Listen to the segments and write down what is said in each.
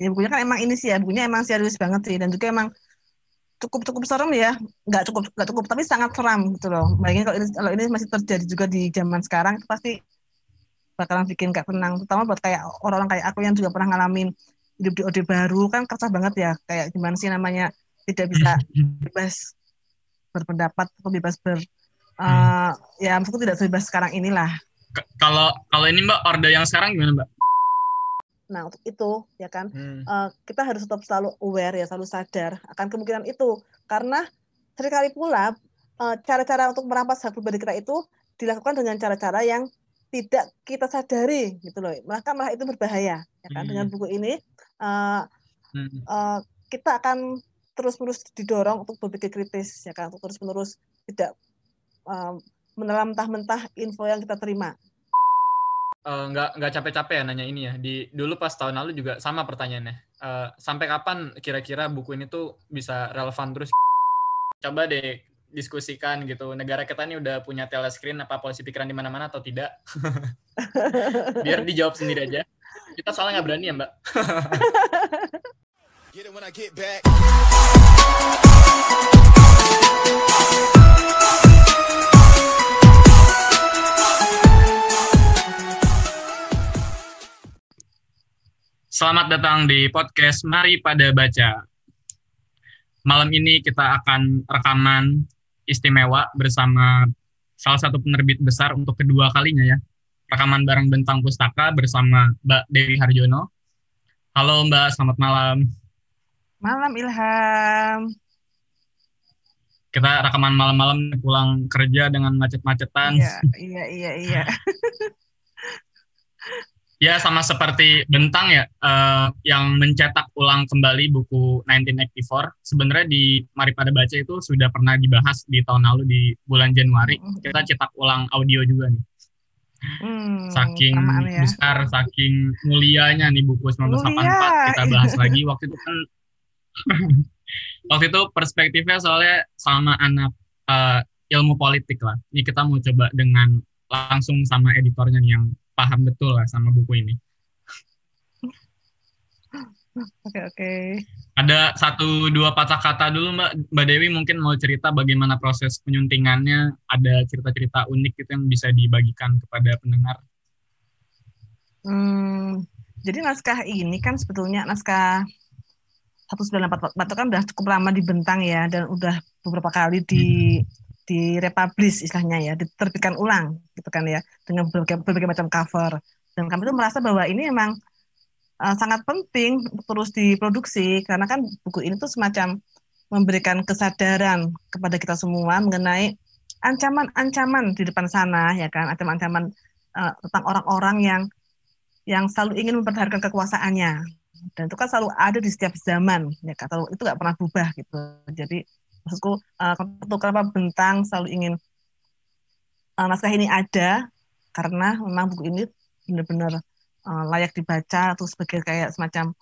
ya bukunya kan emang ini sih ya bukunya emang serius banget sih. Dan juga emang cukup cukup serem ya. Nggak cukup nggak cukup tapi sangat seram gitu loh. Bayangin kalau ini kalau ini masih terjadi juga di zaman sekarang itu pasti bakalan bikin gak tenang. Terutama buat kayak orang-orang kayak aku yang juga pernah ngalamin hidup di ode baru kan kerasa banget ya. Kayak gimana sih namanya tidak bisa bebas berpendapat atau bebas ber uh, ya maksudku tidak bebas sekarang inilah. Kalau kalau ini mbak orde yang sekarang gimana mbak Nah, untuk itu ya kan hmm. uh, kita harus tetap selalu aware ya, selalu sadar akan kemungkinan itu karena sering kali pula eh, cara-cara untuk merampas hak pribadi kita itu dilakukan dengan cara-cara yang tidak kita sadari gitu loh. Maka malah itu berbahaya ya kan. Hmm. Dengan buku ini uh, hmm. uh, kita akan terus-menerus didorong untuk berpikir kritis ya kan, untuk terus-menerus tidak uh, menelan mentah-mentah info yang kita terima uh, nggak nggak capek-capek ya nanya ini ya. Di dulu pas tahun lalu juga sama pertanyaannya. Uh, sampai kapan kira-kira buku ini tuh bisa relevan terus? Coba deh diskusikan gitu. Negara kita ini udah punya telescreen apa polisi pikiran di mana-mana atau tidak? Biar dijawab sendiri aja. Kita soalnya nggak berani ya, Mbak. get it when I get back. Selamat datang di podcast Mari Pada Baca. Malam ini kita akan rekaman istimewa bersama salah satu penerbit besar untuk kedua kalinya ya. Rekaman bareng Bentang Pustaka bersama Mbak Dewi Harjono. Halo Mbak, selamat malam. Malam Ilham. Kita rekaman malam-malam pulang kerja dengan macet-macetan. Iya, iya, iya, iya. Ya sama seperti Bentang ya uh, yang mencetak ulang kembali buku 1984. Sebenarnya di Mari Pada Baca itu sudah pernah dibahas di tahun lalu di bulan Januari. Kita cetak ulang audio juga nih. Hmm, saking ya. besar, saking mulianya nih buku 1984 Mulia. kita bahas lagi. Waktu itu kan waktu itu perspektifnya soalnya sama anak uh, ilmu politik lah. Ini kita mau coba dengan langsung sama editornya nih yang paham betul lah sama buku ini. Oke okay, oke. Okay. Ada satu dua patah kata dulu Mbak Mbak Dewi mungkin mau cerita bagaimana proses penyuntingannya. Ada cerita-cerita unik gitu yang bisa dibagikan kepada pendengar. Hmm, jadi naskah ini kan sebetulnya naskah 1944 itu kan udah cukup lama dibentang ya dan udah beberapa kali di hmm direpublish istilahnya ya, diterbitkan ulang gitu kan ya dengan berbagai, berbagai macam cover. Dan kami itu merasa bahwa ini memang uh, sangat penting terus diproduksi karena kan buku ini tuh semacam memberikan kesadaran kepada kita semua mengenai ancaman-ancaman di depan sana ya kan, ancaman-ancaman uh, tentang orang-orang yang yang selalu ingin mempertahankan kekuasaannya dan itu kan selalu ada di setiap zaman ya kan, itu nggak pernah berubah gitu. Jadi maksudku uh, kenapa bentang selalu ingin uh, naskah ini ada karena memang buku ini benar-benar uh, layak dibaca atau sebagai kayak semacam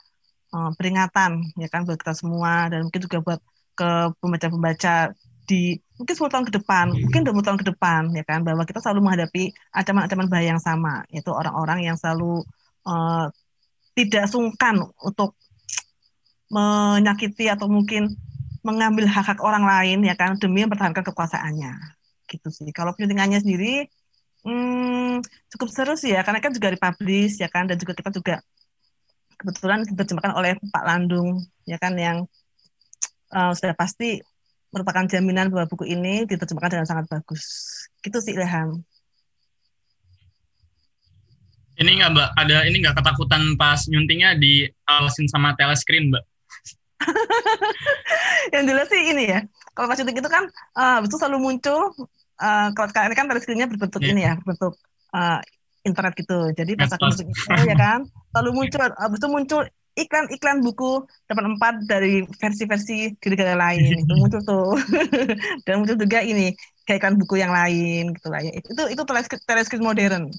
uh, peringatan ya kan buat kita semua dan mungkin juga buat ke pembaca-pembaca di mungkin 10 tahun ke depan, mungkin 20 tahun ke depan ya kan bahwa kita selalu menghadapi ancaman-ancaman bahaya yang sama, yaitu orang-orang yang selalu uh, tidak sungkan untuk menyakiti atau mungkin mengambil hak-hak orang lain ya kan demi mempertahankan kekuasaannya. Gitu sih. Kalau penyuntingannya sendiri hmm, cukup seru sih ya. Karena kan juga dipublish ya kan dan juga kita juga kebetulan diterjemahkan oleh Pak Landung ya kan yang uh, sudah pasti merupakan jaminan bahwa buku ini diterjemahkan dengan sangat bagus. Gitu sih Ilham. Ini nggak mbak? Ada ini nggak ketakutan pas nyuntingnya di awasin sama telescreen mbak yang jelas sih ini ya kalau pas syuting itu kan uh, itu selalu muncul uh, kalau sekarang ini kan tadi screennya berbentuk yeah. ini ya berbentuk uh, internet gitu. Jadi pas aku syuting itu ya kan selalu muncul habis itu muncul iklan-iklan buku dapat empat dari versi-versi di negara lain itu muncul tuh. Dan muncul juga ini kayak iklan buku yang lain gitu lah ya. Itu itu teleskop modern.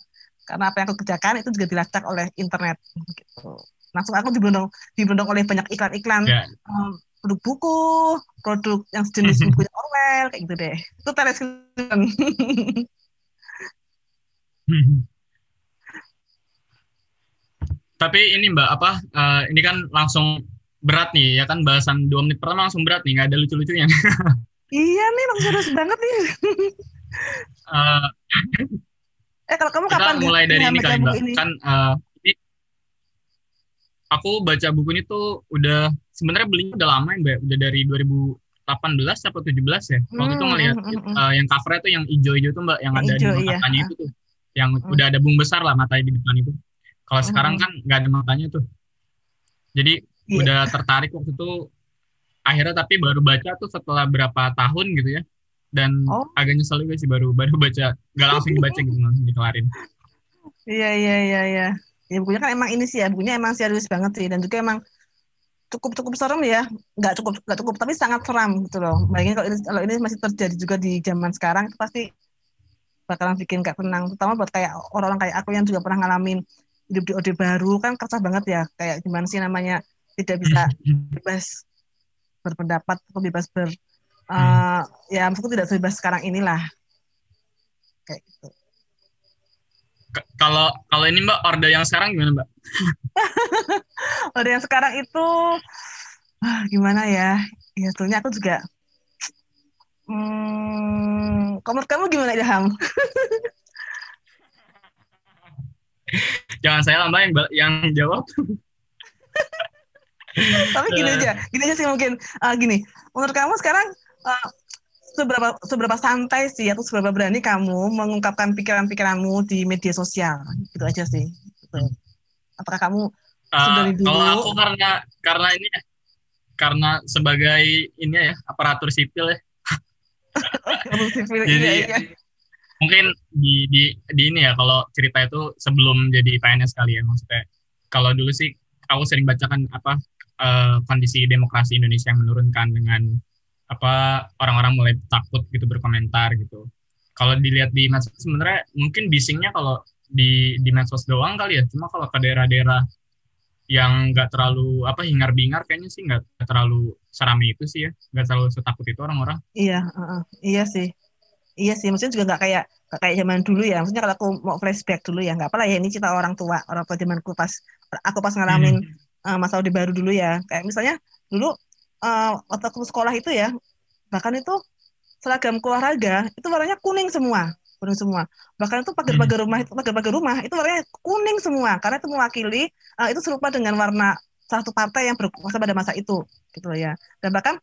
Karena apa yang aku kerjakan itu juga dilacak oleh internet gitu langsung aku diberondong diberondong oleh banyak iklan-iklan yeah. um, produk buku, produk yang sejenis bukunya Orwell kayak gitu deh. Itu teleskripan. Tapi ini Mbak apa? Uh, ini kan langsung berat nih ya kan bahasan dua menit pertama langsung berat nih nggak ada lucu-lucunya. iya nih langsung serius banget nih. uh, eh kalau kamu kapan mulai dari ini kali Mbak ini? kan uh, aku baca buku ini tuh udah sebenarnya belinya udah lama ya Mbak udah dari 2018 atau 17 ya. Waktu itu hmm, ngeliat hmm, hmm, uh, yang covernya tuh yang hijau-hijau tuh Mbak yang, yang ada hijau, di matanya iya. itu tuh. Yang hmm. udah ada bung besar lah matanya di depan itu. Kalau hmm. sekarang kan nggak ada matanya tuh. Jadi yeah. udah tertarik waktu itu akhirnya tapi baru baca tuh setelah berapa tahun gitu ya. Dan oh. agak nyesel juga sih baru baru baca nggak langsung dibaca gitu langsung dikelarin. Iya iya iya iya. Ya bukunya kan emang ini sih ya, bukunya emang serius banget sih dan juga emang cukup cukup serem ya. Nggak cukup nggak cukup tapi sangat seram gitu loh. Bayangin kalau ini kalau ini masih terjadi juga di zaman sekarang itu pasti bakalan bikin gak tenang. Terutama buat kayak orang-orang kayak aku yang juga pernah ngalamin hidup di ode baru kan kerasa banget ya kayak gimana sih namanya tidak bisa bebas berpendapat atau bebas ber uh, ya maksudku tidak bebas sekarang inilah. Kayak gitu kalau kalau ini Mbak orde yang sekarang gimana Mbak? orde yang sekarang itu ah, gimana ya? Ya sebetulnya aku juga hmm, menurut kamu gimana Ilham? Jangan saya lah Mbak yang, yang jawab. Tapi gini aja, gini aja sih mungkin uh, gini. Menurut kamu sekarang uh, seberapa seberapa santai sih atau seberapa berani kamu mengungkapkan pikiran-pikiranmu di media sosial? Gitu aja sih. Gitu. apakah kamu uh, dari dulu? kalau aku karena karena ini karena sebagai ini ya aparatur sipil ya. Sipil, jadi iya, iya. mungkin di, di di ini ya kalau cerita itu sebelum jadi PNS kali ya maksudnya. Kalau dulu sih aku sering bacakan apa uh, kondisi demokrasi Indonesia yang menurunkan dengan apa orang-orang mulai takut gitu berkomentar gitu. Kalau dilihat di medsos sebenarnya mungkin bisingnya kalau di di medsos doang kali ya. Cuma kalau ke daerah-daerah yang nggak terlalu apa hingar bingar kayaknya sih nggak terlalu serami itu sih ya nggak terlalu setakut itu orang-orang iya uh, iya sih iya sih maksudnya juga nggak kayak gak kayak zaman dulu ya maksudnya kalau aku mau flashback dulu ya nggak apa lah ya ini cerita orang tua orang tua zamanku pas aku pas ngalamin hmm. uh, masa orde baru dulu ya kayak misalnya dulu uh, waktu sekolah itu ya bahkan itu seragam olahraga itu warnanya kuning semua kuning semua. Bahkan itu pagar-pagar rumah itu pagar-pagar rumah itu warnanya kuning semua karena itu mewakili uh, itu serupa dengan warna satu partai yang berkuasa pada masa itu gitu ya. Dan bahkan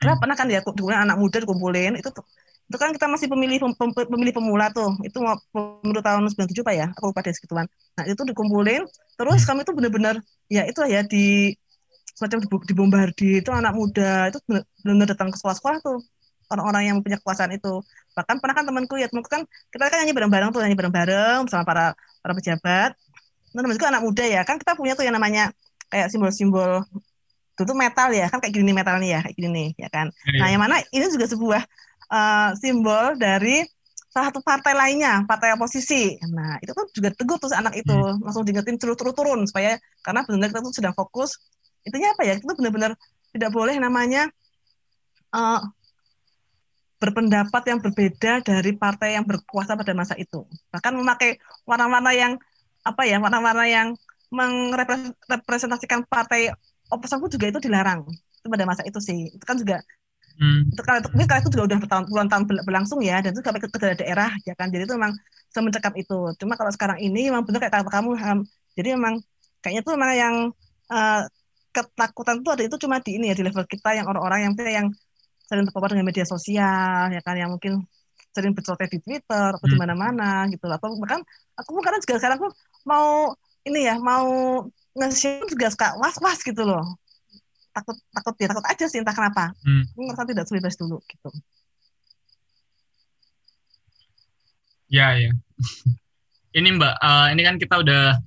karena pernah kan ya kemudian anak muda dikumpulin itu itu kan kita masih pemilih pem, pem, pemilih pemula tuh itu mau pemilu tahun 97 pak ya aku lupa deh segituan. Nah itu dikumpulin terus kami itu benar-benar ya itu ya di semacam dibombardir itu anak muda itu benar-benar datang ke sekolah-sekolah tuh. Orang-orang yang punya kekuasaan itu. Bahkan pernah kan temanku ya temanku kan kita kan nyanyi bareng-bareng tuh nyanyi bareng-bareng bersama para para pejabat. Nah temanku anak muda ya kan kita punya tuh yang namanya kayak simbol-simbol itu tuh metal ya kan kayak gini metal nih ya kayak gini nih ya kan. Ya, nah yang mana ini juga sebuah uh, simbol dari salah satu partai lainnya, partai oposisi. Nah, itu tuh juga teguh tuh anak itu, hmm. langsung diingetin turun turun supaya karena benar kita tuh sedang fokus itunya apa ya? Itu benar-benar tidak boleh namanya uh, berpendapat yang berbeda dari partai yang berkuasa pada masa itu. Bahkan memakai warna-warna yang apa ya warna-warna yang merepresentasikan partai oposisi juga itu dilarang. Itu pada masa itu sih. Itu kan juga hmm. itu kalau itu, kalau itu juga udah bertahun puluhan tahun berlangsung ya dan itu sampai ke, ke daerah ya kan? Jadi itu memang semencekap itu. Cuma kalau sekarang ini memang benar kayak kata kamu jadi memang kayaknya itu memang yang uh, ketakutan itu ada itu cuma di ini ya di level kita yang orang-orang yang yang sering terpapar dengan media sosial ya kan yang mungkin sering berceloteh di Twitter atau hmm. di mana-mana gitu atau bahkan aku pun kadang juga sekarang aku mau ini ya mau nge-share juga suka was-was gitu loh. Takut takut ya takut aja sih entah kenapa. Hmm. aku ngerasa tidak sebebas dulu gitu. Ya ya. Ini mbak uh, ini kan kita udah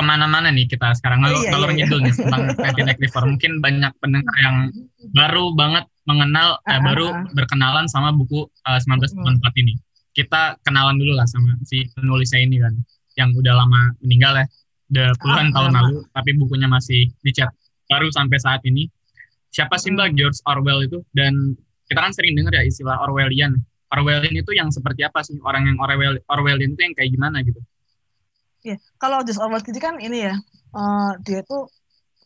ke mana-mana nih kita sekarang kalau oh, iya, iya, ngidul iya. nih tentang Active Mungkin banyak pendengar yang baru banget mengenal, uh, eh, baru uh, berkenalan sama buku uh, 1994 ini. Kita kenalan dulu lah sama si penulisnya ini kan, yang udah lama meninggal ya, udah puluhan uh, tahun uh, lalu, tapi bukunya masih dicat baru sampai saat ini. Siapa sih Mbak George Orwell itu? Dan kita kan sering dengar ya istilah Orwellian. Orwellian itu yang seperti apa sih? Orang yang Orwell Orwellian itu yang kayak gimana gitu? Ya, kalau George Orwell itu kan ini ya, uh, dia itu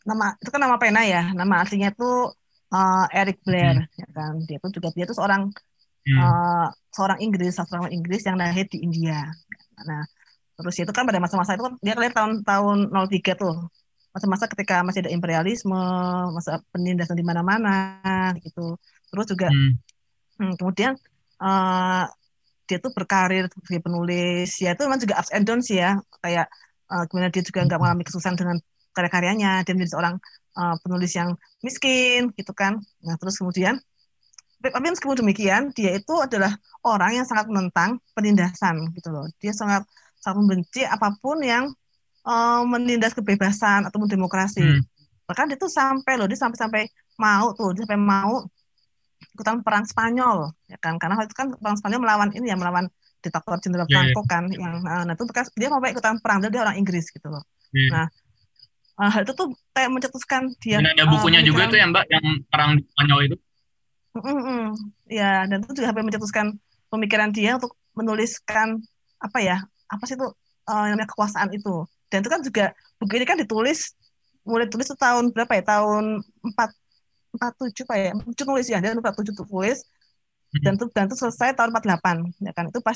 nama itu kan nama pena ya, nama aslinya itu uh, Eric Blair, hmm. ya kan. Dia itu juga dia itu seorang hmm. uh, seorang Inggris, seorang Inggris yang lahir di India. Nah, terus itu kan pada masa-masa itu kan dia lahir tahun-tahun 03 tuh. Masa-masa ketika masih ada imperialisme, masa penindasan di mana-mana gitu. Terus juga hmm. Hmm, kemudian uh, dia tuh berkarir sebagai penulis. Ya itu memang juga ups and downs ya. Kayak uh, gimana dia juga nggak mengalami kesusahan dengan karya-karyanya. Dia menjadi seorang uh, penulis yang miskin gitu kan. Nah terus kemudian tapi meskipun demikian dia itu adalah orang yang sangat menentang penindasan gitu loh. Dia sangat sangat membenci apa pun yang uh, menindas kebebasan ataupun demokrasi. Hmm. bahkan dia tuh sampai loh dia sampai sampai mau tuh dia sampai mau ikutan perang Spanyol ya kan? Karena itu kan perang Spanyol melawan ini ya melawan diktator Jenderal yeah, Franco yeah. kan yang nah itu bekas dia mau ikutan perang dia orang Inggris gitu loh. Yeah. nah uh, hal itu tuh kayak mencetuskan dia dan ada bukunya uh, juga tuh ya mbak yang perang Spanyol itu? Mm -mm, ya dan itu juga sampai mencetuskan pemikiran dia untuk menuliskan apa ya apa sih itu uh, namanya kekuasaan itu. Dan itu kan juga buku ini kan ditulis mulai tulis tahun berapa ya? Tahun empat empat tujuh pak ya? Tujuh nulis ya dia empat tujuh tulis. Hmm. dan itu dan itu selesai tahun empat delapan ya kan? Itu pas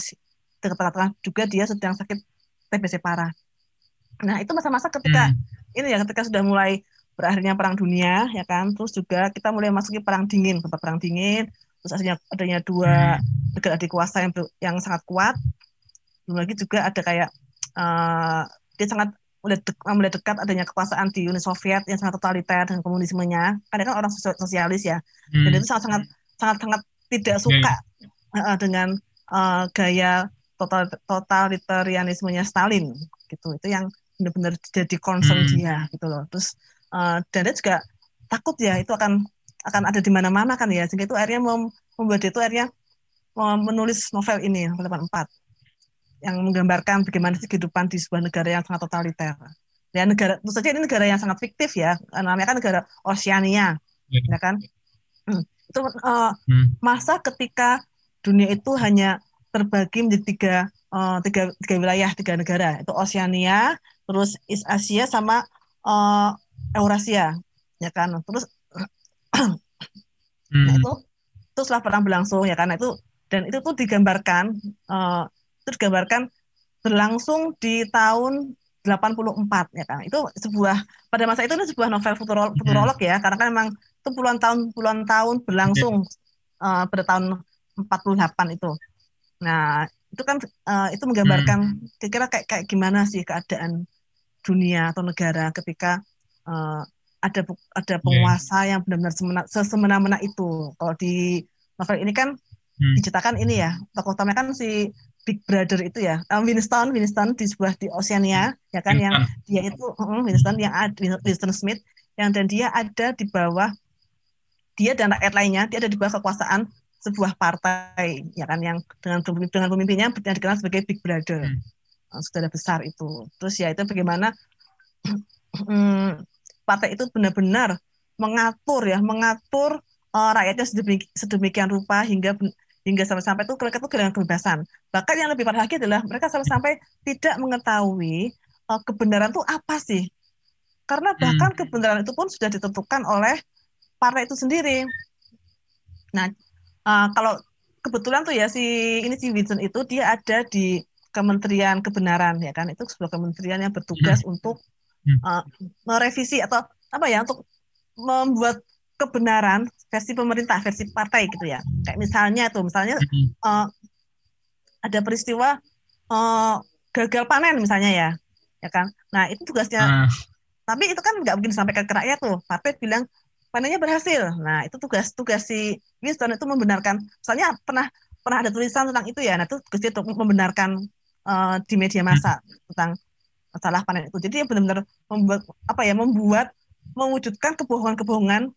tengah-tengah juga dia sedang sakit TBC parah. Nah itu masa-masa ketika hmm. ini ya ketika sudah mulai berakhirnya perang dunia ya kan? Terus juga kita mulai masuki perang dingin tempat perang dingin. Terus adanya adanya dua hmm. negara dikuasa yang yang sangat kuat. Belum lagi juga ada kayak uh, dia sangat mulai, de mulai dekat adanya kekuasaan di Uni Soviet yang sangat totaliter dengan komunismenya karena kan orang sosialis ya hmm. dan itu sangat sangat sangat sangat tidak suka yeah. uh, dengan uh, gaya total totalitarianismenya Stalin gitu itu yang benar-benar jadi concern hmm. dia gitu loh terus uh, dan dia juga takut ya itu akan akan ada di mana-mana kan ya sehingga itu akhirnya mem membuat dia itu akhirnya menulis novel ini 84 yang menggambarkan bagaimana kehidupan di sebuah negara yang sangat totaliter. Ya negara, tentu saja ini negara yang sangat fiktif ya, namanya kan negara Oceania, ya, ya kan? Hmm. Itu uh, hmm. masa ketika dunia itu hanya terbagi menjadi tiga, uh, tiga, tiga wilayah, tiga negara, itu Oceania, terus East Asia sama uh, Eurasia, ya kan? Terus, hmm. nah itu, setelah perang berlangsung ya kan? Itu dan itu tuh digambarkan uh, itu digambarkan berlangsung di tahun 84 ya kan. Itu sebuah pada masa itu itu sebuah novel futurolog, futurolog ya karena kan memang itu puluhan tahun puluhan tahun berlangsung uh, pada tahun 48 itu. Nah, itu kan uh, itu menggambarkan hmm. kira-kira kayak kayak gimana sih keadaan dunia atau negara ketika uh, ada ada penguasa yeah. yang benar-benar semena-mena itu. Kalau di novel ini kan hmm. diceritakan ini ya, tokoh utamanya kan si Big Brother itu ya. Um, Winston Winston di sebuah di Oceania ya kan yang dia itu um, Winston yang Winston Smith yang dan dia ada di bawah dia dan rakyat lainnya dia ada di bawah kekuasaan sebuah partai ya kan yang dengan dengan pemimpinnya yang dikenal sebagai Big Brother. Hmm. saudara besar itu. Terus ya itu bagaimana um, partai itu benar-benar mengatur ya mengatur uh, rakyatnya sedemikian, sedemikian rupa hingga hingga sampai-sampai itu mereka tuh kehilangan kebebasan. Bahkan yang lebih parah lagi adalah mereka sampai-sampai tidak mengetahui uh, kebenaran itu apa sih. Karena bahkan hmm. kebenaran itu pun sudah ditentukan oleh partai itu sendiri. Nah, uh, kalau kebetulan tuh ya si ini si Vincent itu dia ada di Kementerian Kebenaran ya kan itu sebuah kementerian yang bertugas hmm. untuk uh, merevisi atau apa ya untuk membuat kebenaran versi pemerintah, versi partai gitu ya. Kayak misalnya tuh, misalnya uh, ada peristiwa uh, gagal panen misalnya ya, ya kan. Nah itu tugasnya. Uh. Tapi itu kan nggak mungkin sampai ke rakyat tuh. Partai bilang panennya berhasil. Nah itu tugas-tugas si Winston itu membenarkan. Misalnya pernah pernah ada tulisan tentang itu ya. Nah itu tugasnya untuk membenarkan uh, di media massa tentang masalah panen itu. Jadi benar-benar membuat apa ya membuat mewujudkan kebohongan-kebohongan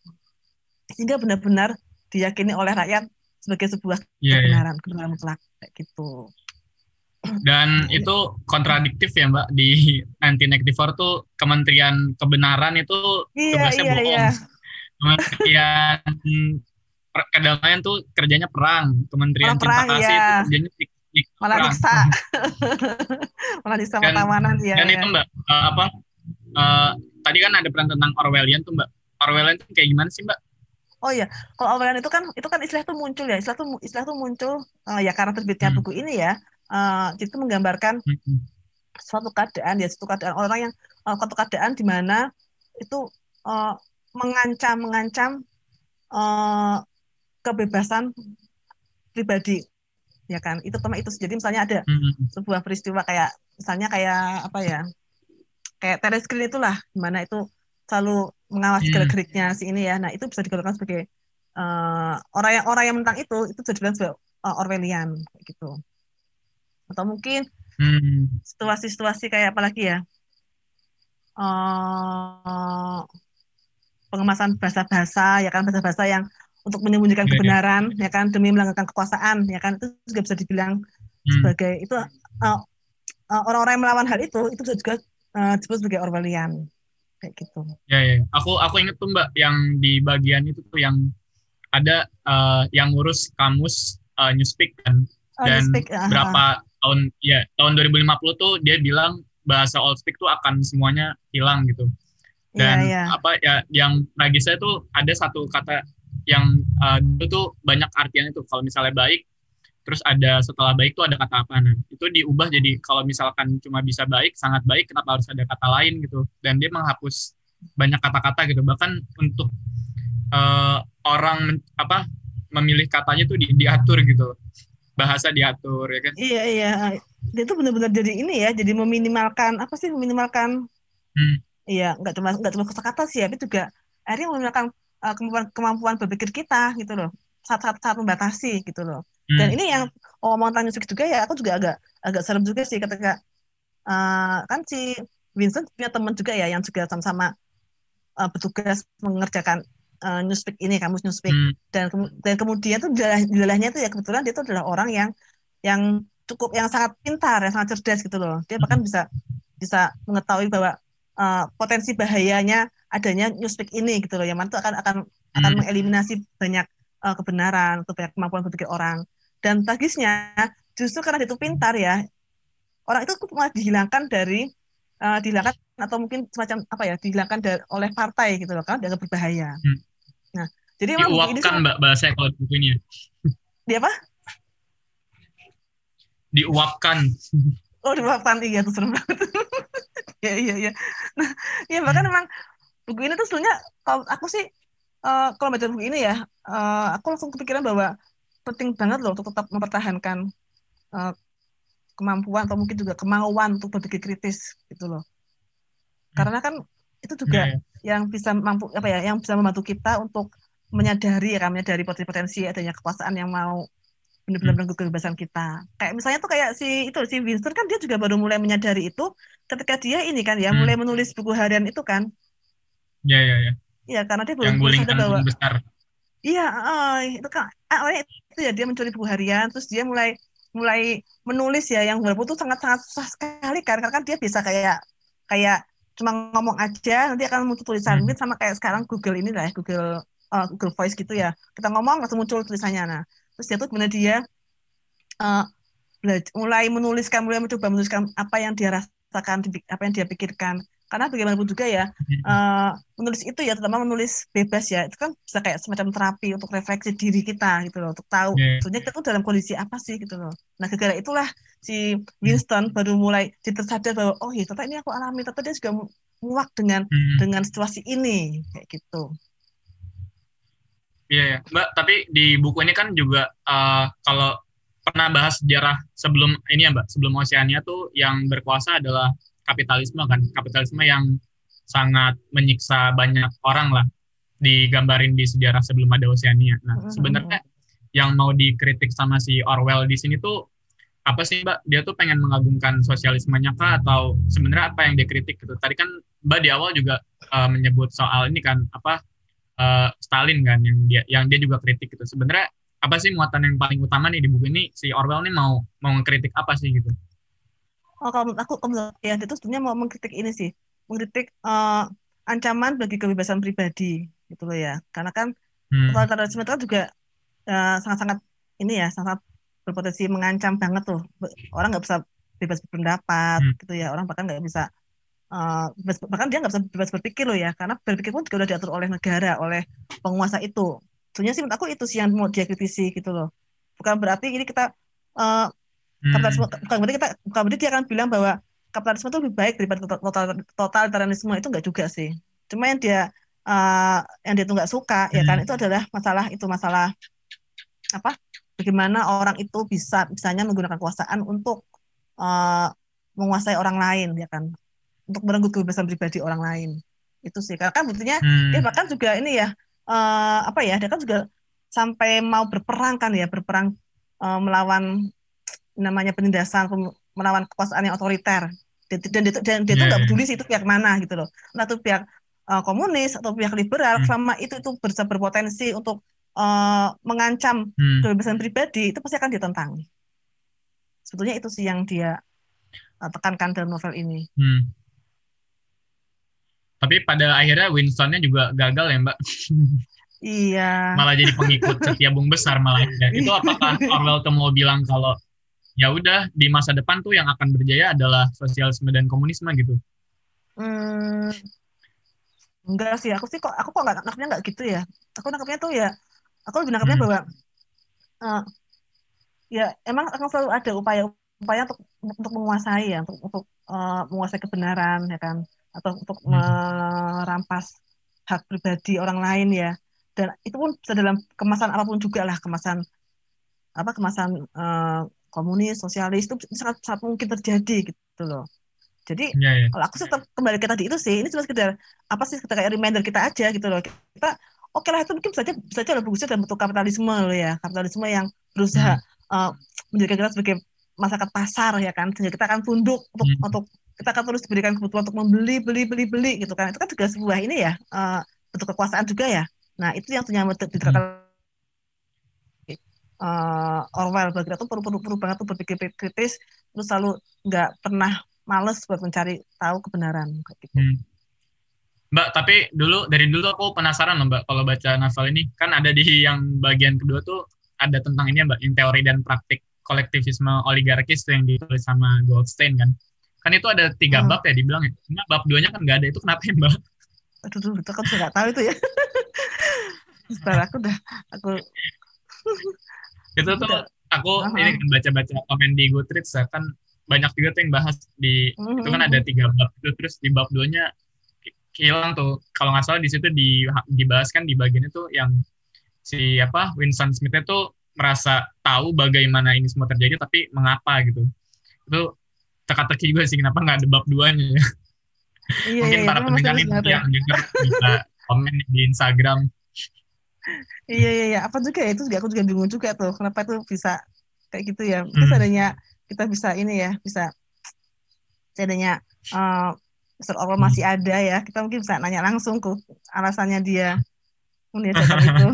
sehingga benar-benar diyakini oleh rakyat sebagai sebuah yeah, iya. kebenaran, yeah. kebenaran mutlak kayak gitu. Dan itu kontradiktif ya Mbak di 1994 tuh Kementerian Kebenaran itu yeah, tugasnya yeah, bohong. Yeah. Kementerian kedamaian tuh kerjanya perang, Kementerian oh, Cinta Kasih yeah. itu kerjanya malah bisa malah bisa pertawanan ya dan ya. itu mbak uh, apa uh, tadi kan ada peran tentang Orwellian tuh mbak Orwellian itu kayak gimana sih mbak Oh iya, kalau Orwellian itu kan itu kan istilah itu muncul ya, istilah itu istilah itu muncul uh, ya karena terbitnya hmm. buku ini ya, uh, itu menggambarkan hmm. suatu keadaan ya suatu keadaan orang yang uh, suatu keadaan di mana itu uh, mengancam mengancam uh, kebebasan pribadi ya kan itu tema itu jadi misalnya ada hmm. sebuah peristiwa kayak misalnya kayak apa ya kayak teres screen itulah mana itu selalu mengawasi hmm. gerak-geriknya si ini ya nah itu bisa digunakan sebagai uh, orang yang orang yang mentang itu itu bisa dibilang sebagai uh, Orwellian gitu atau mungkin hmm. situasi-situasi hmm. kayak apa lagi ya uh, pengemasan bahasa-bahasa ya kan bahasa-bahasa yang untuk menyembunyikan yeah, iya. kebenaran yeah. ya kan demi melanggarkan kekuasaan ya kan itu juga bisa dibilang hmm. sebagai itu uh, uh, orang-orang yang melawan hal itu itu bisa juga uh, disebut sebagai Orwellian kayak gitu. Ya ya, aku aku inget tuh mbak yang di bagian itu tuh yang ada uh, yang ngurus kamus uh, Newspeak kan oh, dan Newspeak, uh, berapa tahun ya tahun 2050 tuh dia bilang bahasa Old Speak tuh akan semuanya hilang gitu. Dan yeah, yeah. apa ya yang tragisnya tuh ada satu kata yang uh, itu tuh banyak artiannya tuh kalau misalnya baik terus ada setelah baik tuh ada kata apa? Nah itu diubah jadi kalau misalkan cuma bisa baik sangat baik kenapa harus ada kata lain gitu? Dan dia menghapus banyak kata-kata gitu. Bahkan untuk uh, orang apa memilih katanya tuh di, diatur gitu. Bahasa diatur ya kan? Iya iya. Dia tuh benar-benar jadi ini ya jadi meminimalkan apa sih meminimalkan hmm. iya nggak cuma nggak cuma kata-kata sih tapi juga akhirnya meminimalkan uh, kemampuan kemampuan berpikir kita gitu loh. Saat saat, saat membatasi gitu loh hmm. dan ini yang omong tanya juga ya aku juga agak agak serem juga sih ketika uh, kan si Vincent punya teman juga ya yang juga sama-sama uh, bertugas mengerjakan uh, newspeak ini kamus newspeak hmm. dan dan kemudian tuh di itu ya kebetulan dia itu adalah orang yang yang cukup yang sangat pintar yang sangat cerdas gitu loh dia bahkan hmm. bisa bisa mengetahui bahwa uh, potensi bahayanya adanya newspeak ini gitu loh yang mana itu akan akan hmm. akan mengeliminasi banyak uh, kebenaran atau banyak kemampuan berpikir orang dan tragisnya justru karena itu pintar ya. Orang itu malah dihilangkan dari uh, dihilangkan atau mungkin semacam apa ya dihilangkan dari, oleh partai gitu loh kan? Dianggap berbahaya. Hmm. nah jadi memang ini mbak bahasa kalau bukunya. Di apa? Diuapkan. Oh diuapkan. Iya tuh serem banget. Ya iya iya. Nah ya bahkan memang buku ini tuh sebenarnya kalau aku sih uh, kalau baca buku ini ya uh, aku langsung kepikiran bahwa penting banget loh untuk tetap mempertahankan uh, kemampuan atau mungkin juga kemauan untuk berpikir kritis gitu loh hmm. karena kan itu juga yeah. Iya. yang bisa mampu apa ya yang bisa membantu kita untuk menyadari ya kan menyadari potensi-potensi adanya kekuasaan yang mau benar-benar mengganggu kebebasan kita. Kayak misalnya tuh kayak si itu si Winston kan dia juga baru mulai menyadari itu ketika dia ini kan ya hmm. mulai menulis buku harian itu kan. Iya iya iya. Iya karena dia belum sadar bahwa besar. Iya, uh, itu kan awalnya itu ya dia mencuri buku harian terus dia mulai mulai menulis ya yang walaupun itu sangat-sangat susah sekali kan karena kan dia bisa kayak kayak cuma ngomong aja nanti akan muncul tulisan. Hmm. sama kayak sekarang Google ini lah ya, Google uh, Google Voice gitu ya. Kita ngomong langsung muncul tulisannya. Nah terus dia tuh kemudian dia uh, mulai menuliskan mulai mencoba menuliskan apa yang dia rasakan apa yang dia pikirkan karena bagaimanapun juga ya uh, menulis itu ya terutama menulis bebas ya itu kan bisa kayak semacam terapi untuk refleksi diri kita gitu loh untuk tahu yeah. sebenarnya kita tuh dalam kondisi apa sih gitu loh nah gara-gara itulah si Winston baru mulai tersadar bahwa oh iya ternyata ini aku alami ternyata dia juga muak dengan hmm. dengan situasi ini kayak gitu Iya, ya. Mbak. Tapi di buku ini kan juga uh, kalau pernah bahas sejarah sebelum ini ya, Mbak, sebelum Oceania tuh yang berkuasa adalah kapitalisme kan, kapitalisme yang sangat menyiksa banyak orang lah digambarin di sejarah sebelum ada Oceania. Nah, mm-hmm. sebenarnya yang mau dikritik sama si Orwell di sini tuh apa sih Mbak? Dia tuh pengen mengagungkan sosialismenya kah atau sebenarnya apa yang dia kritik gitu? Tadi kan Mbak di awal juga uh, menyebut soal ini kan apa uh, Stalin kan yang dia yang dia juga kritik gitu. Sebenarnya apa sih muatan yang paling utama nih di buku ini si Orwell nih mau mau mengkritik apa sih gitu? Oh kalau aku kalau ya itu sebenarnya mau mengkritik ini sih, mengkritik uh, ancaman bagi kebebasan pribadi gitu loh ya. Karena kan hmm. totalitarisme itu kan juga sangat sangat-sangat ini ya sangat berpotensi mengancam banget tuh orang nggak bisa bebas berpendapat hmm. gitu ya orang bahkan nggak bisa uh, bahkan dia nggak bisa bebas berpikir loh ya karena berpikir pun juga udah diatur oleh negara oleh penguasa itu sebenarnya sih menurut aku itu sih yang mau dia kritisi gitu loh bukan berarti ini kita uh, kapitalisme hmm. bukan berarti kita bukan berarti dia akan bilang bahwa kapitalisme itu lebih baik daripada total totalitarianisme itu enggak juga sih cuma yang dia uh, yang dia tuh nggak suka hmm. ya kan hmm. itu adalah masalah itu masalah apa bagaimana orang itu bisa misalnya menggunakan kekuasaan untuk uh, menguasai orang lain ya kan untuk merenggut kebebasan pribadi orang lain itu sih karena kan buktinya hmm. dia bahkan juga ini ya uh, apa ya dia kan juga sampai mau berperang kan ya berperang uh, melawan namanya penindasan melawan kekuasaan yang otoriter dan, dan, dan, dan dia tuh nggak peduli sih itu pihak mana gitu loh entah itu pihak uh, komunis atau pihak liberal hmm. selama itu itu bisa berpotensi untuk uh, mengancam hmm. kebebasan pribadi itu pasti akan ditentang sebetulnya itu sih yang dia uh, tekankan dalam novel ini hmm. tapi pada akhirnya Winstonnya juga gagal ya mbak Iya. Malah jadi pengikut setia Bung Besar malah. Ya. Itu apakah Orwell tuh mau bilang kalau ya udah di masa depan tuh yang akan berjaya adalah sosialisme dan komunisme gitu? Hmm, enggak sih. Aku sih kok aku kok nggak nangkapnya nggak gitu ya. Aku nangkapnya tuh ya. Aku lebih nangkapnya hmm. bahwa uh, ya emang akan selalu ada upaya upaya untuk untuk menguasai ya untuk untuk uh, menguasai kebenaran ya kan atau untuk hmm. merampas hak pribadi orang lain ya dan itu pun bisa dalam kemasan apa pun juga lah kemasan apa kemasan uh, komunis sosialis itu sangat sangat mungkin terjadi gitu loh jadi ya, ya. kalau aku tetap kembali ke tadi itu sih ini cuma sekedar apa sih sekedar kayak reminder kita aja gitu loh kita oke okay lah itu mungkin saja bisa aja bagusnya dalam bentuk kapitalisme loh ya kapitalisme yang berusaha hmm. uh, menjadikan kita sebagai masyarakat pasar ya kan sehingga kita akan tunduk untuk hmm. untuk kita akan terus diberikan kebutuhan untuk membeli beli beli beli gitu kan itu kan juga sebuah ini ya uh, bentuk kekuasaan juga ya Nah, itu yang ternyata diterapkan hmm. Uh, Orwell bagi itu perlu-perlu banget tuh berpikir kritis terus selalu nggak pernah males buat mencari tahu kebenaran gitu. Hmm. Mbak, tapi dulu dari dulu aku penasaran loh Mbak kalau baca novel ini kan ada di yang bagian kedua tuh ada tentang ini Mbak, yang teori dan praktik kolektivisme oligarkis tuh yang ditulis sama Goldstein kan. Kan itu ada tiga hmm. bab ya dibilang ya. Cuma bab duanya kan nggak ada itu kenapa ya Mbak? Aduh, itu kan saya nggak tahu itu ya. Setelah aku udah aku itu tuh aku uh -huh. ini kan baca-baca komen di Goodreads ya kan banyak juga tuh yang bahas di uh -huh. itu kan ada tiga bab itu terus di bab duanya hilang tuh. Kalau nggak salah di situ di dibahas kan di bagian itu yang si apa Winston Smith itu merasa tahu bagaimana ini semua terjadi tapi mengapa gitu. Itu teka-teki juga sih kenapa nggak ada bab duanya ya. Iya, mungkin iya, para pendengar ini yang juga bisa komen di Instagram iya iya iya apa juga ya itu juga aku juga bingung juga tuh kenapa itu bisa kayak gitu ya mungkin hmm. adanya kita bisa ini ya bisa adanya uh, Mr. Orwell hmm. masih ada ya kita mungkin bisa nanya langsung ke alasannya dia meniadakan itu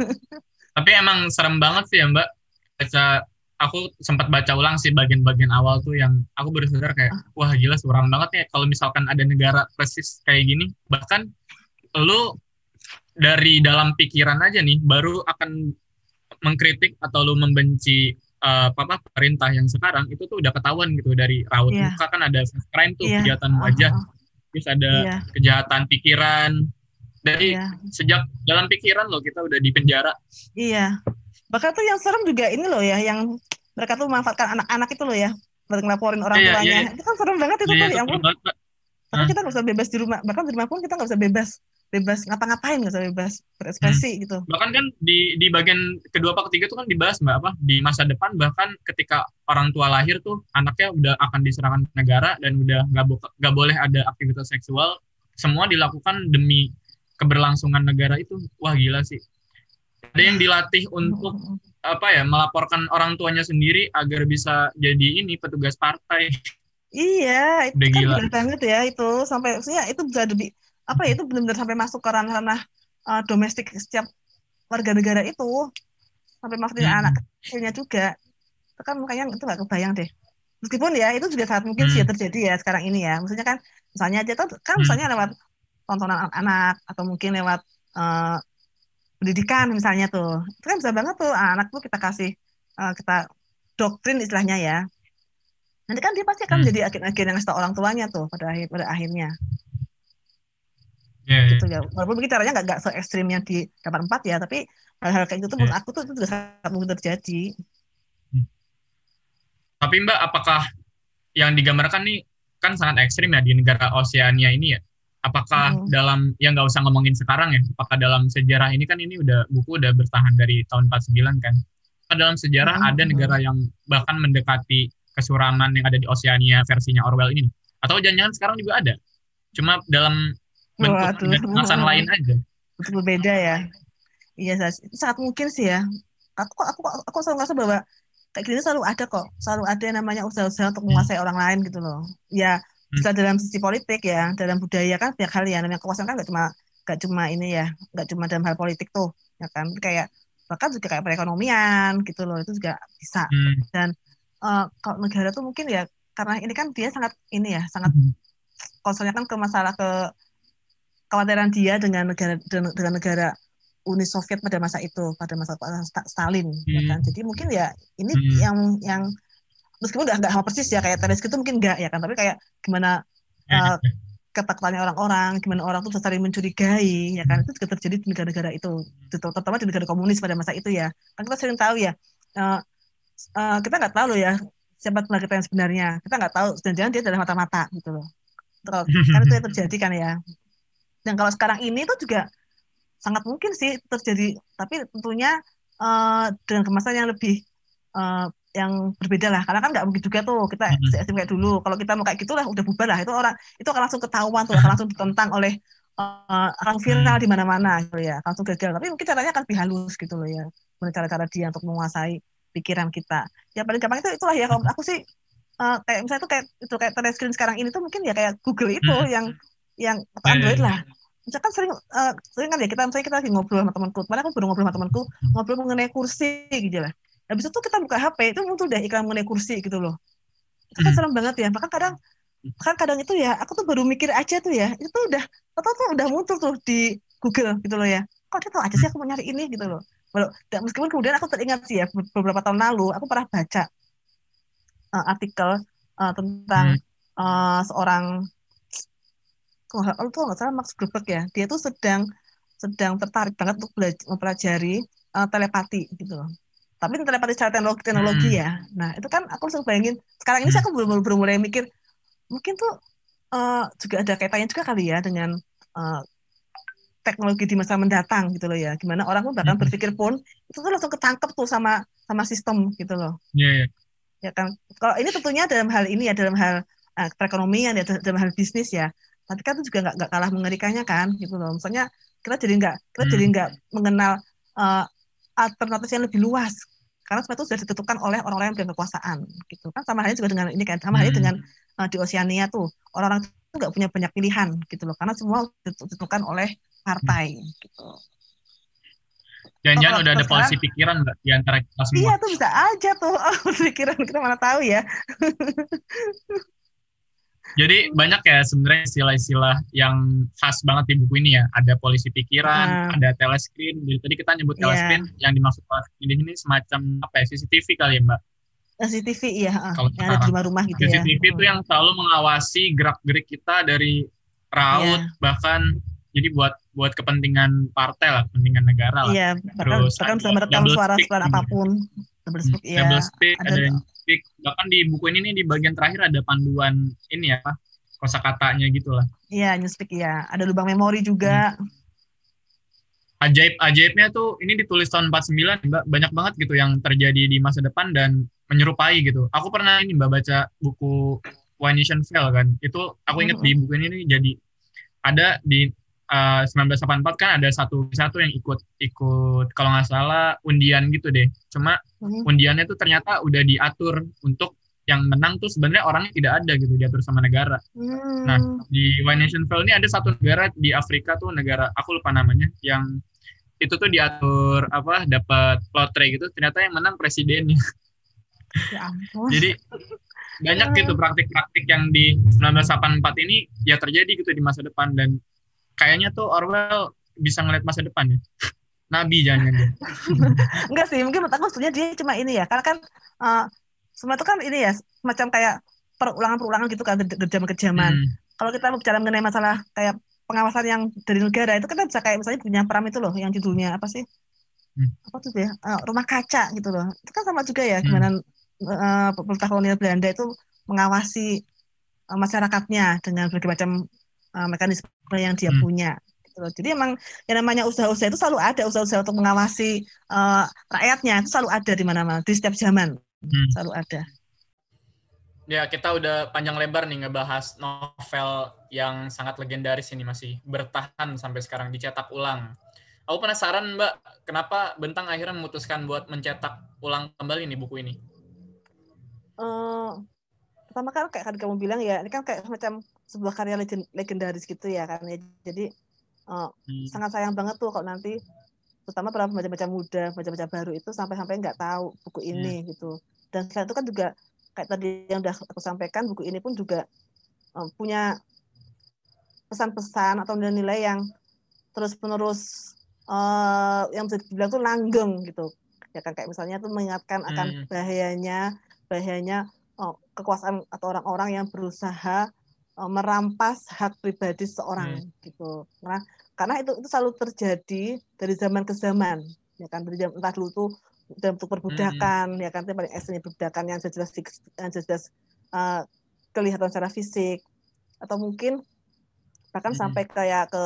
tapi emang serem banget sih ya mbak baca aku sempat baca ulang sih bagian-bagian awal tuh yang aku baru sadar kayak ah. wah gila seram banget ya kalau misalkan ada negara persis kayak gini bahkan lu dari dalam pikiran aja nih baru akan mengkritik atau lu membenci uh, apa perintah yang sekarang itu tuh udah ketahuan gitu dari raut yeah. muka kan ada crime tuh yeah. kejahatan wajah uh, uh. terus ada yeah. kejahatan pikiran dari yeah. sejak dalam pikiran loh kita udah di penjara iya bahkan tuh yang serem juga ini loh ya yang mereka tuh memanfaatkan anak-anak itu loh ya buat ngelaporin orang yeah, tuanya yeah. itu kan serem banget itu yeah, tuh ya ampun tapi kita nggak usah bebas di rumah bahkan di rumah pun kita nggak usah bebas bebas ngapa-ngapain nggak usah bebas berekspresi hmm. gitu bahkan kan di di bagian kedua apa ketiga tuh kan dibahas mbak apa di masa depan bahkan ketika orang tua lahir tuh anaknya udah akan diserahkan negara dan udah nggak nggak boleh ada aktivitas seksual semua dilakukan demi keberlangsungan negara itu wah gila sih ada yang dilatih untuk hmm. apa ya melaporkan orang tuanya sendiri agar bisa jadi ini petugas partai iya itu udah kan gila. banget ya itu sampai ya itu bisa lebih apa ya itu benar-benar sampai masuk ke ranah-ranah uh, domestik setiap warga negara itu sampai masuk hmm. anak kecilnya juga itu kan makanya itu nggak kebayang deh meskipun ya itu juga sangat mungkin hmm. sih terjadi ya sekarang ini ya maksudnya kan misalnya aja tuh kan hmm. misalnya lewat tontonan anak-anak atau mungkin lewat uh, pendidikan misalnya tuh itu kan bisa banget tuh anak tuh kita kasih uh, kita doktrin istilahnya ya nanti kan dia pasti akan hmm. menjadi agen-agen yang ngasih orang tuanya tuh pada akhir pada akhirnya yeah, ya. gitu ya walaupun begitu caranya nggak se ekstrimnya di dapat empat ya tapi hal-hal kayak gitu tuh menurut ya. aku tuh itu juga sangat mungkin terjadi hmm. tapi mbak apakah yang digambarkan nih kan sangat ekstrim ya di negara Oseania ini ya apakah hmm. dalam yang nggak usah ngomongin sekarang ya apakah dalam sejarah ini kan ini udah buku udah bertahan dari tahun 49 kan apakah dalam sejarah hmm. ada negara yang bahkan mendekati kesuraman yang ada di Oceania versinya Orwell ini atau jangan-jangan sekarang juga ada cuma dalam kemasan lain aja. Itu berbeda ya. Iya sangat mungkin sih ya. Aku aku aku selalu ngerasa bahwa kayak gini selalu ada kok. Selalu ada yang namanya usaha-usaha untuk menguasai hmm. orang lain gitu loh. Ya bisa dalam sisi politik ya dalam budaya kan banyak hal ya. Namanya kekuasaan kan gak cuma gak cuma ini ya gak cuma dalam hal politik tuh ya kan? Kayak bahkan juga kayak perekonomian gitu loh. Itu juga bisa. Hmm. dan uh, kalau negara tuh mungkin ya karena ini kan dia sangat ini ya sangat hmm. konselnya kan ke masalah ke kekhawatiran dia dengan negara dengan negara Uni Soviet pada masa itu pada masa Stalin hmm. ya kan? Jadi mungkin ya ini hmm. yang yang meskipun nggak nggak sama persis ya kayak Tereski itu mungkin nggak ya kan? Tapi kayak gimana uh, ketakutannya orang-orang gimana orang tuh saling mencurigai ya kan? Itu juga terjadi di negara-negara itu terutama di negara komunis pada masa itu ya. Kan kita sering tahu ya uh, uh, kita nggak tahu loh ya siapa tenaga kita yang sebenarnya. Kita nggak tahu jangan-jangan dia adalah mata-mata gitu loh. Kan itu yang terjadi kan ya dan kalau sekarang ini tuh juga sangat mungkin sih terjadi tapi tentunya uh, dengan kemasan yang lebih uh, yang berbeda lah. Karena kan nggak mungkin juga tuh kita mm -hmm. kayak dulu. Kalau kita mau kayak gitu lah udah bubar lah. Itu orang itu akan langsung ketahuan tuh akan langsung ditentang oleh uh, orang viral di mana-mana gitu ya. Langsung gagal. Tapi mungkin caranya akan lebih halus gitu loh ya. Cara-cara dia untuk menguasai pikiran kita. Ya paling gampang itu itulah ya. Kalau aku sih uh, kayak misalnya itu kayak itu kayak telescreen sekarang ini tuh mungkin ya kayak Google itu hmm. yang yang atau iya, Android lah. Misalkan sering uh, sering kan ya kita misalnya kita lagi ngobrol sama temanku kemarin aku baru ngobrol sama temanku ngobrol mengenai kursi gitu lah habis itu kita buka HP itu muncul deh iklan mengenai kursi gitu loh. Itu kan hmm. serem banget ya bahkan kadang kan kadang itu ya aku tuh baru mikir aja tuh ya itu tuh udah atau tuh udah muncul tuh di Google gitu loh ya. Kok dia tahu aja sih aku mau nyari ini gitu loh. Walau, meskipun kemudian aku teringat sih ya beberapa tahun lalu aku pernah baca uh, artikel uh, tentang hmm. uh, seorang kalau tuh nggak salah Max Gruber ya dia tuh sedang sedang tertarik banget untuk belajar, mempelajari uh, telepati gitu loh tapi telepati secara teknologi, teknologi hmm. ya nah itu kan aku langsung bayangin sekarang ini hmm. aku belum belum mulai mikir mungkin tuh uh, juga ada kaitannya juga kali ya dengan uh, teknologi di masa mendatang gitu loh ya gimana orang pun bahkan hmm. berpikir pun itu tuh langsung ketangkep tuh sama sama sistem gitu loh yeah, yeah. ya kan kalau ini tentunya dalam hal ini ya dalam hal uh, perekonomian ya dalam hal bisnis ya tapi kan itu juga nggak nggak kalah mengerikannya kan gitu loh misalnya kita jadi nggak kita hmm. jadi nggak mengenal uh, alternatif yang lebih luas karena semua itu sudah ditentukan oleh orang-orang yang punya kekuasaan gitu kan sama halnya juga dengan ini kan sama halnya hmm. dengan uh, di Oceania tuh orang-orang itu nggak punya banyak pilihan gitu loh karena semua ditentukan oleh partai gitu. Jangan-jangan udah ada polisi pikiran mbak di antara kita semua. Iya tuh bisa aja tuh oh, pikiran kita mana tahu ya. Jadi banyak ya sebenarnya istilah-istilah yang khas banget di buku ini ya. Ada polisi pikiran, uh, ada telescreen. Jadi tadi kita nyebut yeah. telescreen, yang dimaksud di sini semacam apa ya CCTV kali ya Mbak? CCTV iya, Kalau yang ada di rumah-rumah gitu CCTV ya. CCTV itu yang selalu mengawasi gerak-gerik kita dari raut yeah. bahkan jadi buat buat kepentingan partai lah, kepentingan negara lah. Iya, bahkan, Terus bahkan bisa merekam suara-suara apa pun. Double speak, hmm, ya. Double speak, ada, ada speak. Bahkan di buku ini nih di bagian terakhir ada panduan ini ya, kosakatanya gitu lah. Iya, newspeak ya. Ada lubang memori juga. Hmm. Ajaib ajaibnya tuh ini ditulis tahun 49 Mbak, banyak banget gitu yang terjadi di masa depan dan menyerupai gitu. Aku pernah ini Mbak baca buku One Nation Fell kan. Itu aku inget mm -hmm. di buku ini nih jadi ada di uh, 1984 kan ada satu satu yang ikut ikut kalau nggak salah undian gitu deh. Cuma hmm. undiannya tuh ternyata udah diatur untuk yang menang tuh sebenarnya orangnya tidak ada gitu diatur sama negara. Hmm. Nah di One Nation Fell ini ada satu negara di Afrika tuh negara aku lupa namanya yang itu tuh diatur apa dapat lotre gitu ternyata yang menang presidennya. Ya Jadi banyak gitu praktik-praktik yang di 1984 ini ya terjadi gitu di masa depan dan kayaknya tuh Orwell bisa ngeliat masa depan ya. nabi jangan enggak sih mungkin menurut aku maksudnya dia cuma ini ya karena kan uh, semua itu kan ini ya semacam kayak perulangan-perulangan gitu kan dari zaman ke zaman hmm. kalau kita bicara mengenai masalah kayak pengawasan yang dari negara itu kan bisa kayak misalnya punya peram itu loh yang judulnya apa sih hmm. apa tuh ya uh, rumah kaca gitu loh itu kan sama juga ya hmm. gimana uh, pemerintah kolonial Belanda itu mengawasi uh, masyarakatnya dengan berbagai macam uh, mekanisme yang dia hmm. punya gitu Jadi emang yang namanya usaha-usaha itu selalu ada usaha-usaha untuk mengawasi uh, rakyatnya itu selalu ada di mana-mana di setiap zaman hmm. selalu ada. Ya kita udah panjang lebar nih ngebahas novel yang sangat legendaris ini masih bertahan sampai sekarang dicetak ulang. Aku penasaran Mbak, kenapa Bentang akhirnya memutuskan buat mencetak ulang kembali nih buku ini? Uh, pertama kan kayak kamu bilang ya, ini kan kayak semacam sebuah karya legendaris gitu ya kan ya. Jadi uh, hmm. sangat sayang banget tuh kalau nanti terutama para pembaca-baca muda, baca-baca baru itu sampai-sampai nggak tahu buku iya. ini yeah. gitu. Dan selain itu kan juga kayak tadi yang udah aku sampaikan, buku ini pun juga um, punya pesan-pesan atau nilai-nilai yang terus-menerus uh, yang bisa dibilang tuh langgeng gitu. Ya kan kayak misalnya tuh mengingatkan akan hmm. bahayanya bahayanya kekuasaan atau orang-orang yang berusaha uh, merampas hak pribadi seorang hmm. gitu. Nah, karena itu itu selalu terjadi dari zaman ke zaman ya kan dari zaman entah dulu tuh dalam bentuk perbudakan hmm. ya kan itu paling ekstrim perbudakan yang jelas yang jelas uh, kelihatan secara fisik atau mungkin bahkan hmm. sampai kayak ke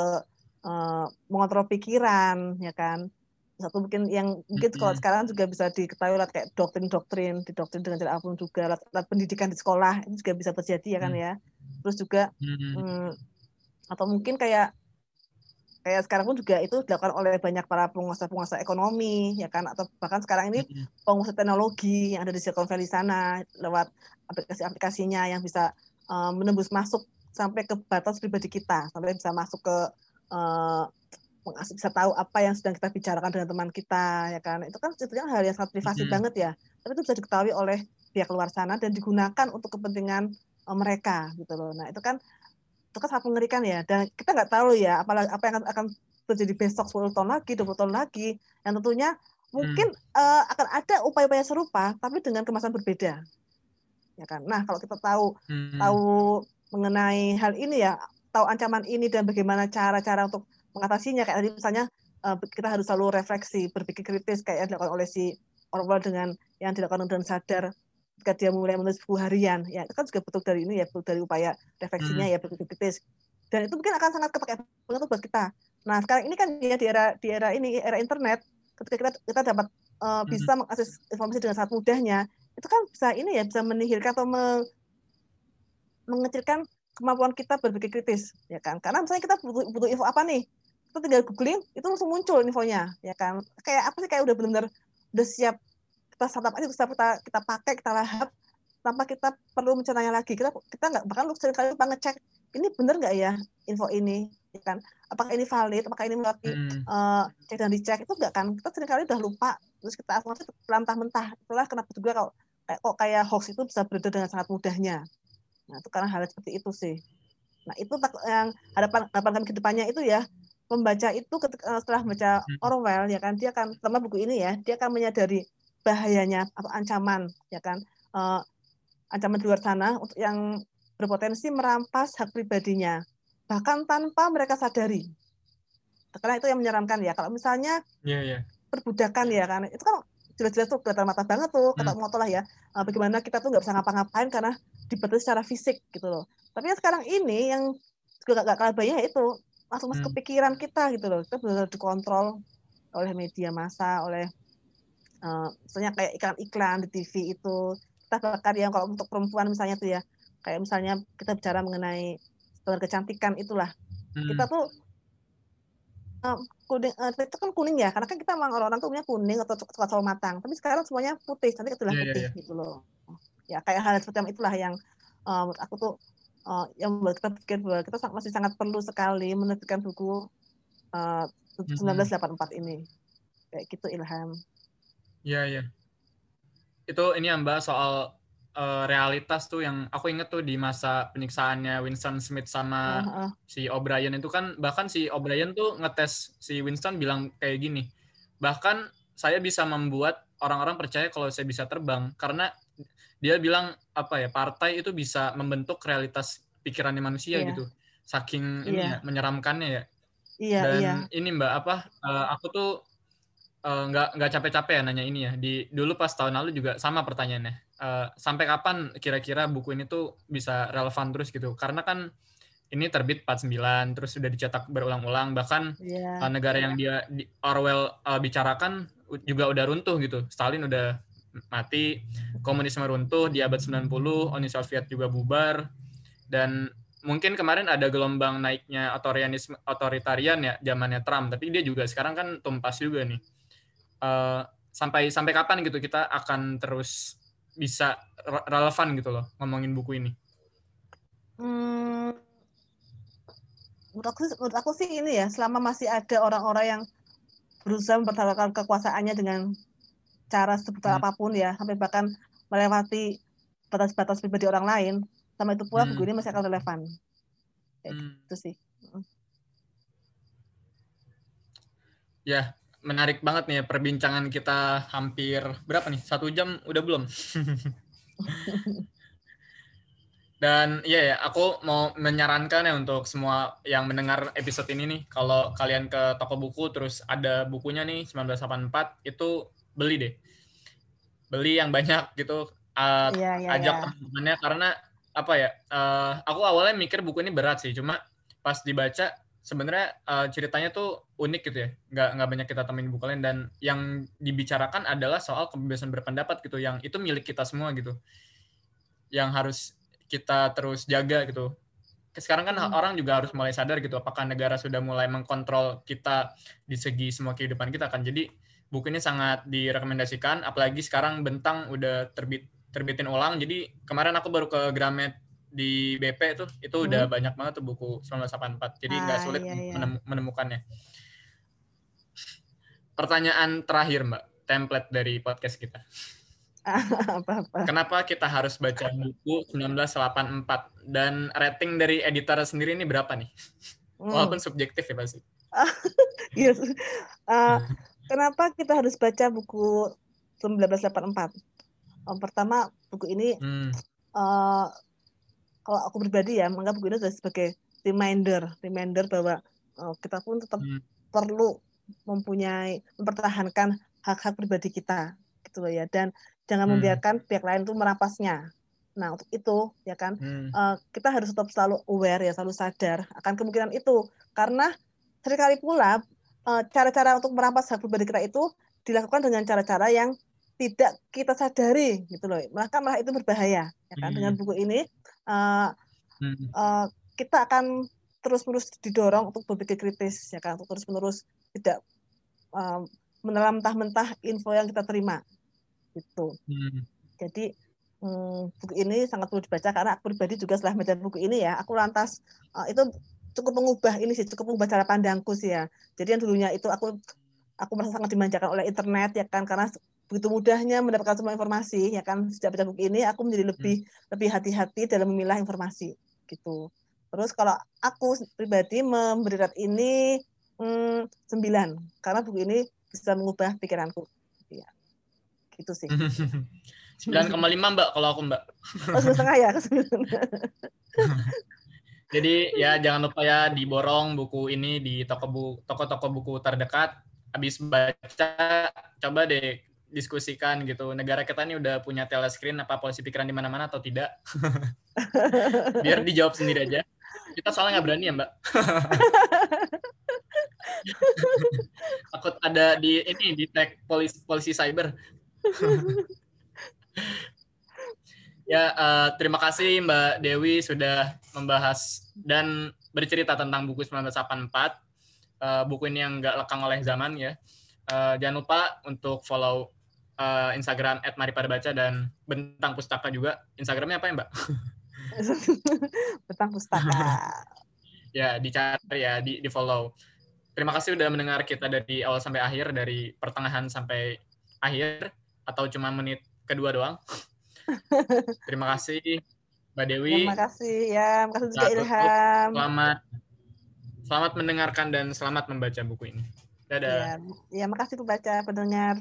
uh, mengontrol pikiran ya kan satu mungkin yang mungkin hmm. kalau sekarang juga bisa diketahui lah kayak doktrin-doktrin didoktrin dengan cara apa pun juga lah, pendidikan di sekolah itu juga bisa terjadi ya kan hmm. ya terus juga hmm. Hmm, atau mungkin kayak kayak sekarang pun juga itu dilakukan oleh banyak para pengusaha-pengusaha ekonomi ya kan atau bahkan sekarang ini pengusaha teknologi yang ada di Silicon Valley sana lewat aplikasi-aplikasinya yang bisa uh, menembus masuk sampai ke batas pribadi kita sampai bisa masuk ke uh, bisa tahu apa yang sedang kita bicarakan dengan teman kita ya kan? Itu kan sebetulnya hal yang sangat privasi mm -hmm. banget ya. Tapi itu bisa diketahui oleh pihak luar sana dan digunakan untuk kepentingan uh, mereka gitu loh. Nah itu kan itu kan sangat mengerikan ya. Dan kita nggak tahu ya apa apa yang akan terjadi besok 10 tahun lagi 20 tahun lagi. Yang tentunya mungkin hmm. uh, akan ada upaya-upaya serupa tapi dengan kemasan berbeda. Ya kan? Nah kalau kita tahu hmm. tahu mengenai hal ini ya tahu ancaman ini dan bagaimana cara-cara untuk mengatasinya. Kayak tadi misalnya uh, kita harus selalu refleksi berpikir kritis kayak yang dilakukan oleh si Orwell dengan yang dilakukan dengan sadar ketika dia mulai menulis buku harian. Ya itu kan juga bentuk dari ini ya bentuk dari upaya refleksinya hmm. ya bentuk kritis. Dan itu mungkin akan sangat kepakai banget buat kita. Nah sekarang ini kan ya di era di era ini era internet ketika kita kita dapat uh, bisa mengakses informasi dengan sangat mudahnya itu kan bisa ini ya bisa menihilkan atau me, mengecilkan kemampuan kita berpikir kritis ya kan? Karena misalnya kita butuh, butuh info apa nih kita tinggal googling itu langsung muncul infonya ya kan? Kayak apa sih? Kayak udah benar-benar udah siap kita santap aja kita kita kita pakai kita lahap tanpa kita perlu mencerna lagi. Kita kita nggak bahkan lu kali lupa ngecek ini benar nggak ya info ini ya kan? Apakah ini valid apakah ini melalui hmm. uh, cek dan dicek itu enggak kan? Kita sering kali udah lupa terus kita asumsi pelantah mentah itulah kenapa juga kalau kayak kok kayak hoax itu bisa beredar dengan sangat mudahnya. Nah itu karena hal seperti itu sih. Nah itu yang harapan harapan kami ke depannya itu ya pembaca itu ketika, eh, setelah membaca hmm. Orwell ya kan dia akan terutama buku ini ya dia akan menyadari bahayanya atau ancaman ya kan uh, ancaman di luar sana untuk yang berpotensi merampas hak pribadinya bahkan tanpa mereka sadari karena itu yang menyeramkan ya kalau misalnya yeah, yeah. perbudakan ya kan itu kan jelas-jelas tuh kelihatan mata banget tuh kata hmm. motor lah ya uh, bagaimana kita tuh nggak bisa ngapa-ngapain karena dibatasi secara fisik gitu loh tapi yang sekarang ini yang juga gak, kalah bahaya itu langsung masuk hmm. ke pikiran kita gitu loh kita benar dikontrol oleh media massa oleh uh, misalnya kayak iklan-iklan di TV itu kita bahkan yang kalau untuk perempuan misalnya tuh ya kayak misalnya kita bicara mengenai standar kecantikan itulah hmm. kita tuh uh, kuning uh, itu kan kuning ya karena kan kita memang orang-orang tuh punya kuning atau coklat selalu matang tapi sekarang semuanya putih nanti itulah yeah, putih yeah, yeah. gitu loh ya kayak hal seperti itulah yang uh, aku tuh uh, yang membuat kita pikir bahwa kita masih sangat perlu sekali menerbitkan buku uh, 1984 ini kayak gitu Ilham Iya, iya. Itu ini yang Mbak soal uh, realitas tuh yang aku inget tuh di masa penyiksaannya Winston Smith sama uh, uh. si O'Brien itu kan bahkan si O'Brien tuh ngetes si Winston bilang kayak gini, bahkan saya bisa membuat orang-orang percaya kalau saya bisa terbang karena dia bilang apa ya partai itu bisa membentuk realitas pikirannya manusia yeah. gitu saking ini yeah. ya, menyeramkannya ya iya dan iya. ini mbak apa uh, aku tuh uh, nggak nggak capek-capek ya nanya ini ya di dulu pas tahun lalu juga sama pertanyaannya uh, sampai kapan kira-kira buku ini tuh bisa relevan terus gitu karena kan ini terbit 49 terus sudah dicetak berulang-ulang bahkan yeah. uh, negara yang dia di Orwell uh, bicarakan juga udah runtuh gitu. Stalin udah mati komunisme runtuh di abad 90 Uni Soviet juga bubar. Dan mungkin kemarin ada gelombang naiknya otoritarianisme otoritarian ya zamannya Trump. Tapi dia juga sekarang kan tumpas juga nih. Uh, sampai sampai kapan gitu kita akan terus bisa relevan gitu loh ngomongin buku ini? Hmm, menurut aku menurut aku sih ini ya selama masih ada orang-orang yang berusaha mempertahankan kekuasaannya dengan cara sebetulnya hmm. apa pun ya sampai bahkan melewati batas-batas pribadi orang lain sama itu pula hmm. buku ini masih akan relevan kayak hmm. gitu sih ya menarik banget nih ya perbincangan kita hampir berapa nih satu jam udah belum Dan iya ya, aku mau menyarankan ya untuk semua yang mendengar episode ini nih, kalau kalian ke toko buku terus ada bukunya nih 1984 itu beli deh. Beli yang banyak gitu. Uh, yeah, yeah, ajak yeah. teman-temannya karena apa ya? Uh, aku awalnya mikir buku ini berat sih, cuma pas dibaca sebenarnya uh, ceritanya tuh unik gitu ya. Nggak nggak banyak kita temuin buku lain dan yang dibicarakan adalah soal kebebasan berpendapat gitu yang itu milik kita semua gitu. Yang harus kita terus jaga gitu. Sekarang kan hmm. orang juga harus mulai sadar gitu apakah negara sudah mulai mengkontrol kita di segi semua kehidupan kita kan. Jadi buku ini sangat direkomendasikan apalagi sekarang Bentang udah terbit terbitin ulang. Jadi kemarin aku baru ke Gramet di BP itu itu hmm. udah banyak banget tuh buku 1984. Jadi nggak ah, sulit iya, iya. menemukannya. Pertanyaan terakhir Mbak, template dari podcast kita. apa-apa. Kenapa kita harus baca buku 1984 dan rating dari editor sendiri ini berapa nih? Hmm. Walaupun subjektif ya pasti. yes. uh, kenapa kita harus baca buku 1984? Um, pertama buku ini hmm. uh, kalau aku pribadi ya menganggap buku ini sebagai reminder, reminder bahwa uh, kita pun tetap hmm. perlu mempunyai mempertahankan hak-hak pribadi kita gitu loh ya dan jangan hmm. membiarkan pihak lain itu merampasnya. Nah untuk itu ya kan hmm. uh, kita harus tetap selalu aware ya selalu sadar akan kemungkinan itu karena sering kali pula eh, cara-cara untuk merampas hak pribadi kita itu dilakukan dengan cara-cara yang tidak kita sadari gitu loh maka malah itu berbahaya ya kan hmm. dengan buku ini uh, hmm. uh, kita akan terus-menerus didorong untuk berpikir kritis ya kan untuk terus-menerus tidak uh, menelan mentah-mentah info yang kita terima gitu. Hmm. Jadi hmm, buku ini sangat perlu dibaca karena aku pribadi juga setelah baca buku ini ya, aku lantas uh, itu cukup mengubah ini sih, cukup mengubah cara pandangku sih ya. Jadi yang dulunya itu aku aku merasa sangat dimanjakan oleh internet ya kan karena begitu mudahnya mendapatkan semua informasi ya kan sejak baca buku ini aku menjadi lebih hmm. lebih hati-hati dalam memilah informasi gitu. Terus kalau aku pribadi memberi rate ini hmm, 9 karena buku ini bisa mengubah pikiranku gitu sih. 9,5 Mbak kalau aku Mbak. Oh, setengah ya. Jadi ya jangan lupa ya diborong buku ini di toko buku toko-toko buku terdekat. Habis baca coba deh diskusikan gitu. Negara kita ini udah punya telescreen apa polisi pikiran di mana-mana atau tidak? Biar dijawab sendiri aja. Kita soalnya nggak berani ya, Mbak. Takut ada di ini di tag polisi polisi cyber. Ya, uh, terima kasih Mbak Dewi sudah membahas dan bercerita tentang buku 1984. Uh, eh, buku ini yang nggak lekang oleh zaman ya. Uh, jangan lupa untuk follow uh, Instagram @maripadebaca dan Bentang Pustaka juga. Instagramnya apa ya Mbak? Bentang Pustaka. ya, dicari ya, di, di follow. Terima kasih sudah mendengar kita dari awal sampai akhir, dari pertengahan sampai akhir atau cuma menit kedua doang. Terima kasih Mbak Dewi. Terima kasih ya, terima kasih juga Ilham. Selamat selamat mendengarkan dan selamat membaca buku ini. Dadah. Ya, ya makasih tuh baca pendengar.